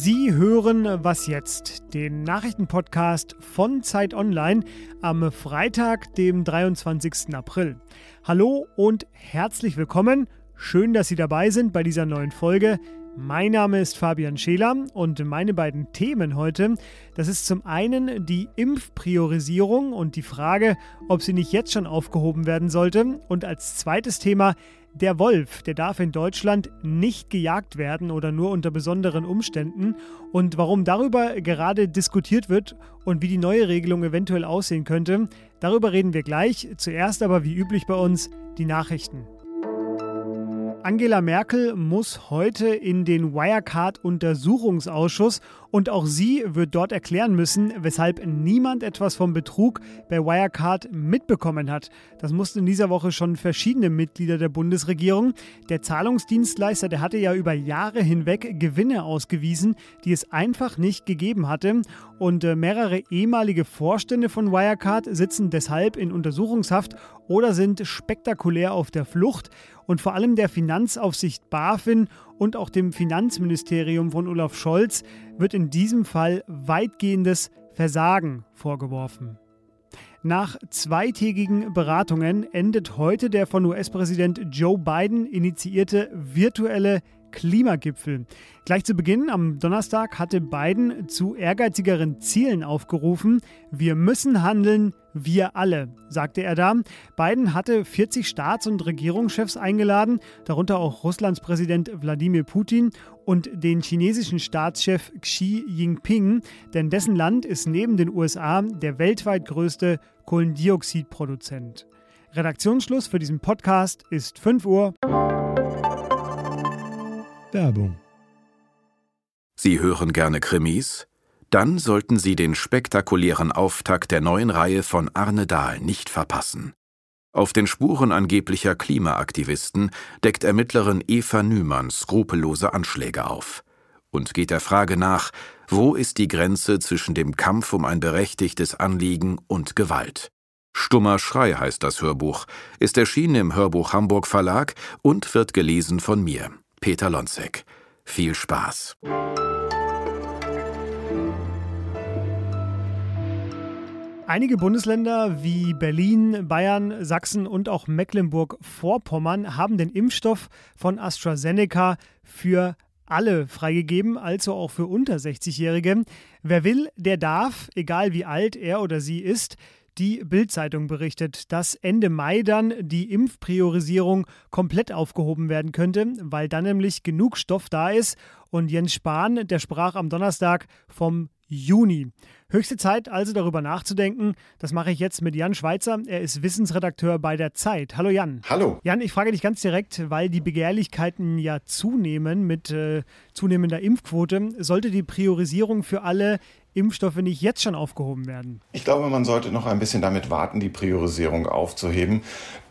Sie hören Was jetzt, den Nachrichtenpodcast von Zeit Online am Freitag, dem 23. April. Hallo und herzlich willkommen. Schön, dass Sie dabei sind bei dieser neuen Folge. Mein Name ist Fabian Scheler und meine beiden Themen heute, das ist zum einen die Impfpriorisierung und die Frage, ob sie nicht jetzt schon aufgehoben werden sollte und als zweites Thema der Wolf, der darf in Deutschland nicht gejagt werden oder nur unter besonderen Umständen. Und warum darüber gerade diskutiert wird und wie die neue Regelung eventuell aussehen könnte, darüber reden wir gleich. Zuerst aber wie üblich bei uns die Nachrichten. Angela Merkel muss heute in den Wirecard-Untersuchungsausschuss und auch sie wird dort erklären müssen, weshalb niemand etwas vom Betrug bei Wirecard mitbekommen hat. Das mussten in dieser Woche schon verschiedene Mitglieder der Bundesregierung. Der Zahlungsdienstleister, der hatte ja über Jahre hinweg Gewinne ausgewiesen, die es einfach nicht gegeben hatte. Und äh, mehrere ehemalige Vorstände von Wirecard sitzen deshalb in Untersuchungshaft oder sind spektakulär auf der Flucht. Und vor allem der Finanzaufsicht BaFin und auch dem Finanzministerium von Olaf Scholz wird in diesem Fall weitgehendes Versagen vorgeworfen. Nach zweitägigen Beratungen endet heute der von US-Präsident Joe Biden initiierte virtuelle Klimagipfel. Gleich zu Beginn am Donnerstag hatte Biden zu ehrgeizigeren Zielen aufgerufen. Wir müssen handeln, wir alle, sagte er da. Biden hatte 40 Staats- und Regierungschefs eingeladen, darunter auch Russlands Präsident Wladimir Putin und den chinesischen Staatschef Xi Jinping, denn dessen Land ist neben den USA der weltweit größte Kohlendioxidproduzent. Redaktionsschluss für diesen Podcast ist 5 Uhr. Werbung. Sie hören gerne Krimis? Dann sollten Sie den spektakulären Auftakt der neuen Reihe von Arne Dahl nicht verpassen. Auf den Spuren angeblicher Klimaaktivisten deckt Ermittlerin Eva Nümann skrupellose Anschläge auf und geht der Frage nach, wo ist die Grenze zwischen dem Kampf um ein berechtigtes Anliegen und Gewalt. Stummer Schrei heißt das Hörbuch, ist erschienen im Hörbuch Hamburg Verlag und wird gelesen von mir, Peter Lonzek. Viel Spaß. Einige Bundesländer wie Berlin, Bayern, Sachsen und auch Mecklenburg-Vorpommern haben den Impfstoff von AstraZeneca für alle freigegeben, also auch für unter 60-Jährige. Wer will, der darf, egal wie alt er oder sie ist. Die Bild-Zeitung berichtet, dass Ende Mai dann die Impfpriorisierung komplett aufgehoben werden könnte, weil dann nämlich genug Stoff da ist. Und Jens Spahn, der sprach am Donnerstag vom Juni. Höchste Zeit also darüber nachzudenken. Das mache ich jetzt mit Jan Schweitzer. Er ist Wissensredakteur bei der Zeit. Hallo Jan. Hallo. Jan, ich frage dich ganz direkt, weil die Begehrlichkeiten ja zunehmen mit äh, zunehmender Impfquote. Sollte die Priorisierung für alle Impfstoffe nicht jetzt schon aufgehoben werden? Ich glaube, man sollte noch ein bisschen damit warten, die Priorisierung aufzuheben.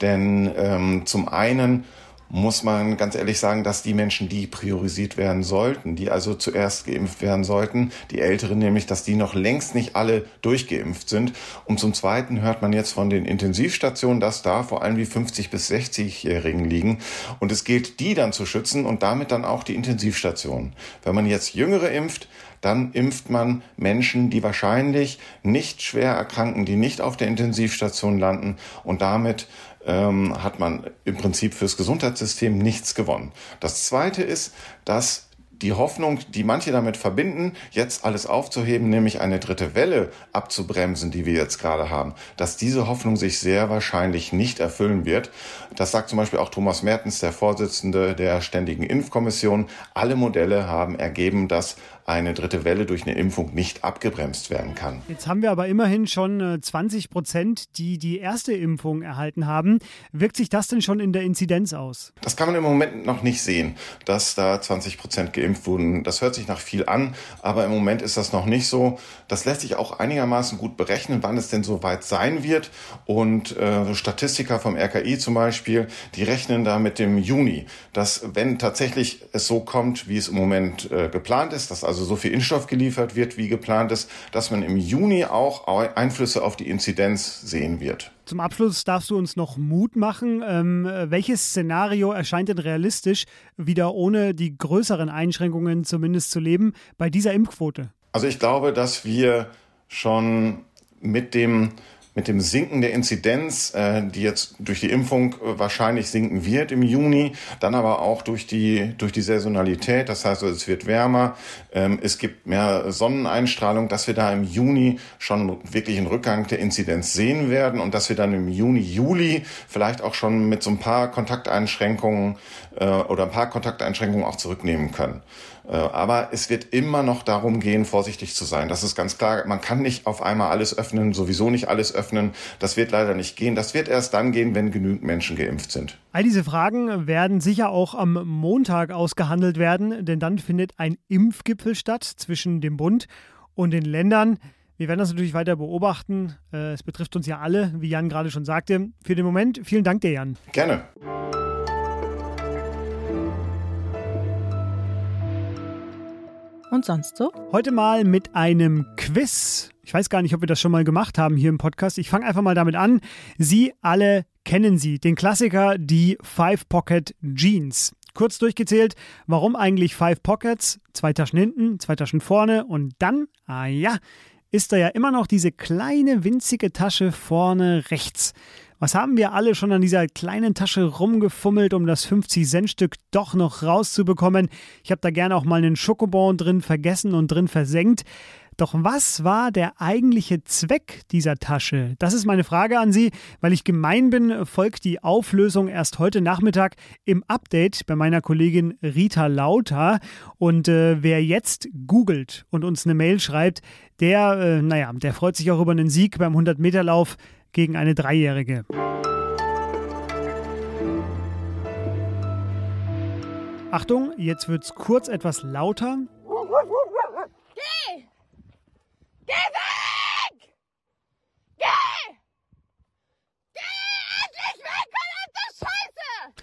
Denn ähm, zum einen muss man ganz ehrlich sagen, dass die Menschen, die priorisiert werden sollten, die also zuerst geimpft werden sollten, die Älteren nämlich, dass die noch längst nicht alle durchgeimpft sind. Und zum Zweiten hört man jetzt von den Intensivstationen, dass da vor allem die 50 bis 60-Jährigen liegen. Und es gilt, die dann zu schützen und damit dann auch die Intensivstationen. Wenn man jetzt Jüngere impft, dann impft man Menschen, die wahrscheinlich nicht schwer erkranken, die nicht auf der Intensivstation landen und damit ähm, hat man im Prinzip fürs Gesundheitssystem nichts gewonnen. Das Zweite ist, dass die Hoffnung, die manche damit verbinden, jetzt alles aufzuheben, nämlich eine dritte Welle abzubremsen, die wir jetzt gerade haben, dass diese Hoffnung sich sehr wahrscheinlich nicht erfüllen wird. Das sagt zum Beispiel auch Thomas Mertens, der Vorsitzende der Ständigen Impfkommission. Alle Modelle haben ergeben, dass eine dritte Welle durch eine Impfung nicht abgebremst werden kann. Jetzt haben wir aber immerhin schon 20 äh, Prozent, die die erste Impfung erhalten haben. Wirkt sich das denn schon in der Inzidenz aus? Das kann man im Moment noch nicht sehen, dass da 20 Prozent geimpft wurden. Das hört sich nach viel an, aber im Moment ist das noch nicht so. Das lässt sich auch einigermaßen gut berechnen, wann es denn so weit sein wird. Und äh, Statistiker vom RKI zum Beispiel, die rechnen da mit dem Juni, dass wenn tatsächlich es so kommt, wie es im Moment äh, geplant ist, dass also also so viel Impfstoff geliefert wird, wie geplant ist, dass man im Juni auch Einflüsse auf die Inzidenz sehen wird. Zum Abschluss darfst du uns noch Mut machen. Ähm, welches Szenario erscheint denn realistisch, wieder ohne die größeren Einschränkungen zumindest zu leben, bei dieser Impfquote? Also ich glaube, dass wir schon mit dem mit dem Sinken der Inzidenz, äh, die jetzt durch die Impfung äh, wahrscheinlich sinken wird im Juni, dann aber auch durch die, durch die Saisonalität, das heißt, es wird wärmer, ähm, es gibt mehr Sonneneinstrahlung, dass wir da im Juni schon wirklich einen Rückgang der Inzidenz sehen werden und dass wir dann im Juni, Juli vielleicht auch schon mit so ein paar Kontakteinschränkungen äh, oder ein paar Kontakteinschränkungen auch zurücknehmen können. Äh, aber es wird immer noch darum gehen, vorsichtig zu sein. Das ist ganz klar. Man kann nicht auf einmal alles öffnen, sowieso nicht alles öffnen. Das wird leider nicht gehen. Das wird erst dann gehen, wenn genügend Menschen geimpft sind. All diese Fragen werden sicher auch am Montag ausgehandelt werden, denn dann findet ein Impfgipfel statt zwischen dem Bund und den Ländern. Wir werden das natürlich weiter beobachten. Äh, es betrifft uns ja alle, wie Jan gerade schon sagte. Für den Moment vielen Dank dir, Jan. Gerne. Und sonst so? Heute mal mit einem Quiz. Ich weiß gar nicht, ob wir das schon mal gemacht haben hier im Podcast. Ich fange einfach mal damit an. Sie alle kennen sie, den Klassiker, die Five Pocket Jeans. Kurz durchgezählt, warum eigentlich Five Pockets? Zwei Taschen hinten, zwei Taschen vorne und dann, ah ja, ist da ja immer noch diese kleine winzige Tasche vorne rechts. Was haben wir alle schon an dieser kleinen Tasche rumgefummelt, um das 50-Cent-Stück doch noch rauszubekommen? Ich habe da gerne auch mal einen Schokobon drin vergessen und drin versenkt. Doch was war der eigentliche Zweck dieser Tasche? Das ist meine Frage an Sie. Weil ich gemein bin, folgt die Auflösung erst heute Nachmittag im Update bei meiner Kollegin Rita Lauter. Und äh, wer jetzt googelt und uns eine Mail schreibt, der, äh, naja, der freut sich auch über einen Sieg beim 100-Meter-Lauf gegen eine Dreijährige. Achtung, jetzt wird es kurz etwas lauter. Geh! Geh weg! Geh! Geh endlich weg, verdammte Scheiße!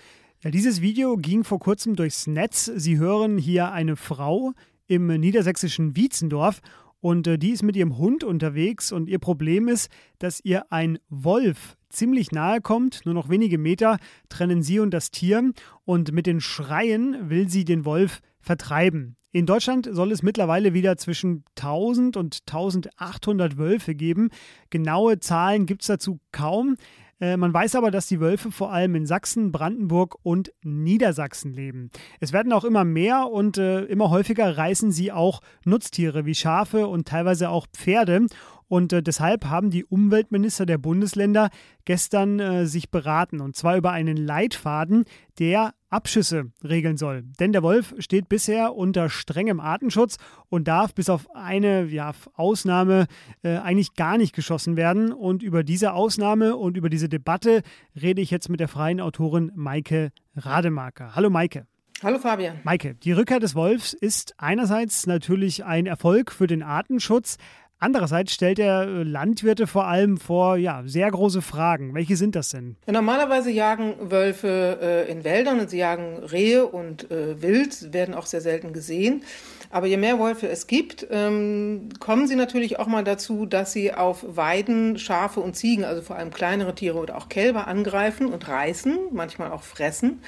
Ja, dieses Video ging vor kurzem durchs Netz. Sie hören hier eine Frau im niedersächsischen Wietzendorf und äh, die ist mit ihrem Hund unterwegs und ihr Problem ist, dass ihr ein Wolf ziemlich nahe kommt, nur noch wenige Meter trennen sie und das Tier und mit den Schreien will sie den Wolf vertreiben. In Deutschland soll es mittlerweile wieder zwischen 1000 und 1800 Wölfe geben. Genaue Zahlen gibt es dazu kaum. Äh, man weiß aber, dass die Wölfe vor allem in Sachsen, Brandenburg und Niedersachsen leben. Es werden auch immer mehr und äh, immer häufiger reißen sie auch Nutztiere wie Schafe und teilweise auch Pferde. Und äh, deshalb haben die Umweltminister der Bundesländer gestern äh, sich beraten. Und zwar über einen Leitfaden, der Abschüsse regeln soll. Denn der Wolf steht bisher unter strengem Artenschutz und darf bis auf eine ja, Ausnahme äh, eigentlich gar nicht geschossen werden. Und über diese Ausnahme und über diese Debatte rede ich jetzt mit der freien Autorin Maike Rademaker. Hallo Maike. Hallo Fabian. Maike, die Rückkehr des Wolfs ist einerseits natürlich ein Erfolg für den Artenschutz, Andererseits stellt er äh, Landwirte vor allem vor ja, sehr große Fragen. Welche sind das denn? Ja, normalerweise jagen Wölfe äh, in Wäldern und sie jagen Rehe und äh, Wild, werden auch sehr selten gesehen. Aber je mehr Wölfe es gibt, ähm, kommen sie natürlich auch mal dazu, dass sie auf Weiden Schafe und Ziegen, also vor allem kleinere Tiere oder auch Kälber angreifen und reißen, manchmal auch fressen.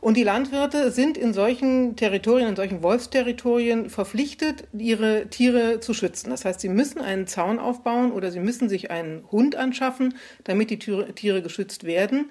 Und die Landwirte sind in solchen Territorien, in solchen Wolfsterritorien verpflichtet, ihre Tiere zu schützen. Das heißt, sie müssen einen Zaun aufbauen oder sie müssen sich einen Hund anschaffen, damit die Tiere geschützt werden.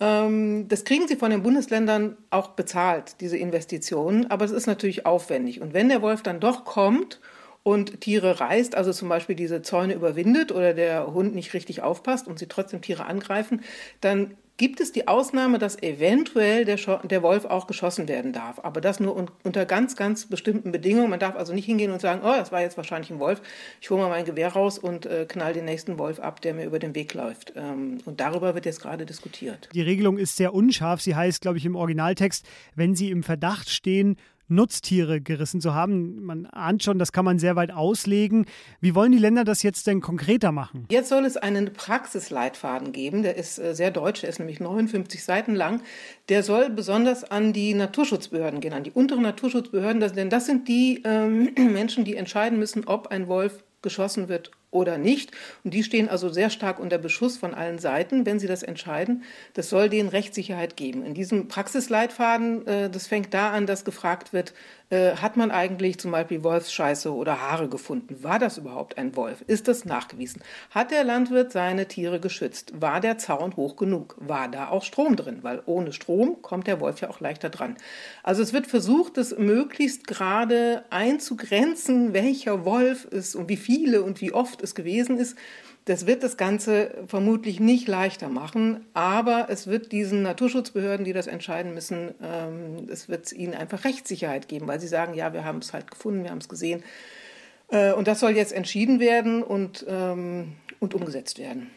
Ähm, das kriegen sie von den Bundesländern auch bezahlt, diese Investitionen, aber es ist natürlich aufwendig. Und wenn der Wolf dann doch kommt und Tiere reißt, also zum Beispiel diese Zäune überwindet oder der Hund nicht richtig aufpasst und sie trotzdem Tiere angreifen, dann gibt es die Ausnahme, dass eventuell der, der, Wolf auch geschossen werden darf. Aber das nur un unter ganz, ganz bestimmten Bedingungen. Man darf also nicht hingehen und sagen, oh, das war jetzt wahrscheinlich ein Wolf. Ich hole mal mein Gewehr raus und äh, knall den nächsten Wolf ab, der mir über den Weg läuft. Ähm, und darüber wird jetzt gerade diskutiert. Die Regelung ist sehr unscharf. Sie heißt, glaube ich, im Originaltext, wenn Sie im Verdacht stehen, Nutztiere gerissen zu haben. Man ahnt schon, das kann man sehr weit auslegen. Wie wollen die Länder das jetzt denn konkreter machen? Jetzt soll es einen Praxisleitfaden geben, der ist äh, sehr deutsch, der ist nämlich 59 Seiten lang. Der soll besonders an die Naturschutzbehörden gehen, an die unteren Naturschutzbehörden, denn das sind die ähm, Menschen, die entscheiden müssen, ob ein Wolf geschossen wird oder nicht. Und die stehen also sehr stark unter Beschuss von allen Seiten, wenn sie das entscheiden. Das soll denen Rechtssicherheit geben. In diesem Praxisleitfaden, äh, das fängt da an, dass gefragt wird, äh, hat man eigentlich zum Beispiel Wolfsscheiße oder Haare gefunden? War das überhaupt ein Wolf? Ist das nachgewiesen? Hat der Landwirt seine Tiere geschützt? War der Zaun hoch genug? War da auch Strom drin? Weil ohne Strom kommt der Wolf ja auch leichter dran. Also es wird versucht, das möglichst gerade einzugrenzen, welcher Wolf es und wie viele und wie oft es gewesen ist. Das wird das Ganze vermutlich nicht leichter machen, aber es wird diesen Naturschutzbehörden, die das entscheiden müssen, ähm, es wird ihnen einfach Rechtssicherheit geben, weil sie sagen, ja, wir haben es halt gefunden, wir haben es gesehen. Äh, und das soll jetzt entschieden werden und, ähm, und umgesetzt werden.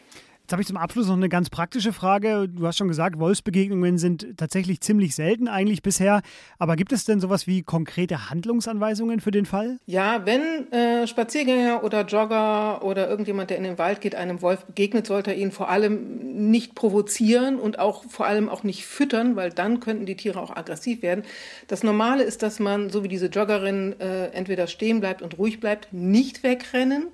Jetzt habe ich zum Abschluss noch eine ganz praktische Frage. Du hast schon gesagt, Wolfsbegegnungen sind tatsächlich ziemlich selten eigentlich bisher. Aber gibt es denn sowas wie konkrete Handlungsanweisungen für den Fall? Ja, wenn äh, Spaziergänger oder Jogger oder irgendjemand, der in den Wald geht, einem Wolf begegnet, sollte er ihn vor allem nicht provozieren und auch vor allem auch nicht füttern, weil dann könnten die Tiere auch aggressiv werden. Das Normale ist, dass man, so wie diese Joggerin, äh, entweder stehen bleibt und ruhig bleibt, nicht wegrennen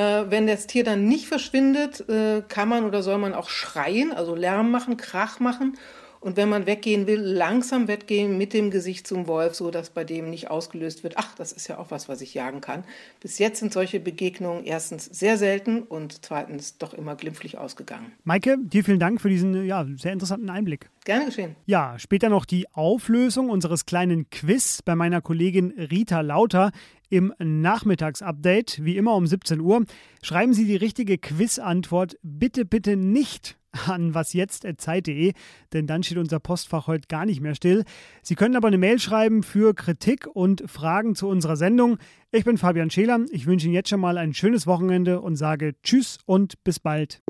wenn das Tier dann nicht verschwindet, äh, kann man oder soll man auch schreien, also Lärm machen, Krach machen. Und wenn man weggehen will, langsam weggehen mit dem Gesicht zum Wolf, so dass bei dem nicht ausgelöst wird, ach, das ist ja auch was, was ich jagen kann. Bis jetzt sind solche Begegnungen erstens sehr selten und zweitens doch immer glimpflich ausgegangen. Maike, dir vielen Dank für diesen ja, sehr interessanten Einblick. Gerne geschehen. Ja, später noch die Auflösung unseres kleinen Quiz bei meiner Kollegin Rita Lauter im Nachmittagsupdate, wie immer um 17 Uhr. Schreiben Sie die richtige Quizantwort bitte, bitte nicht an wasjetzt.zeit.de, denn dann steht unser Postfach heute gar nicht mehr still. Sie können aber eine Mail schreiben für Kritik und Fragen zu unserer Sendung. Ich bin Fabian Scheler. Ich wünsche Ihnen jetzt schon mal ein schönes Wochenende und sage Tschüss und bis bald.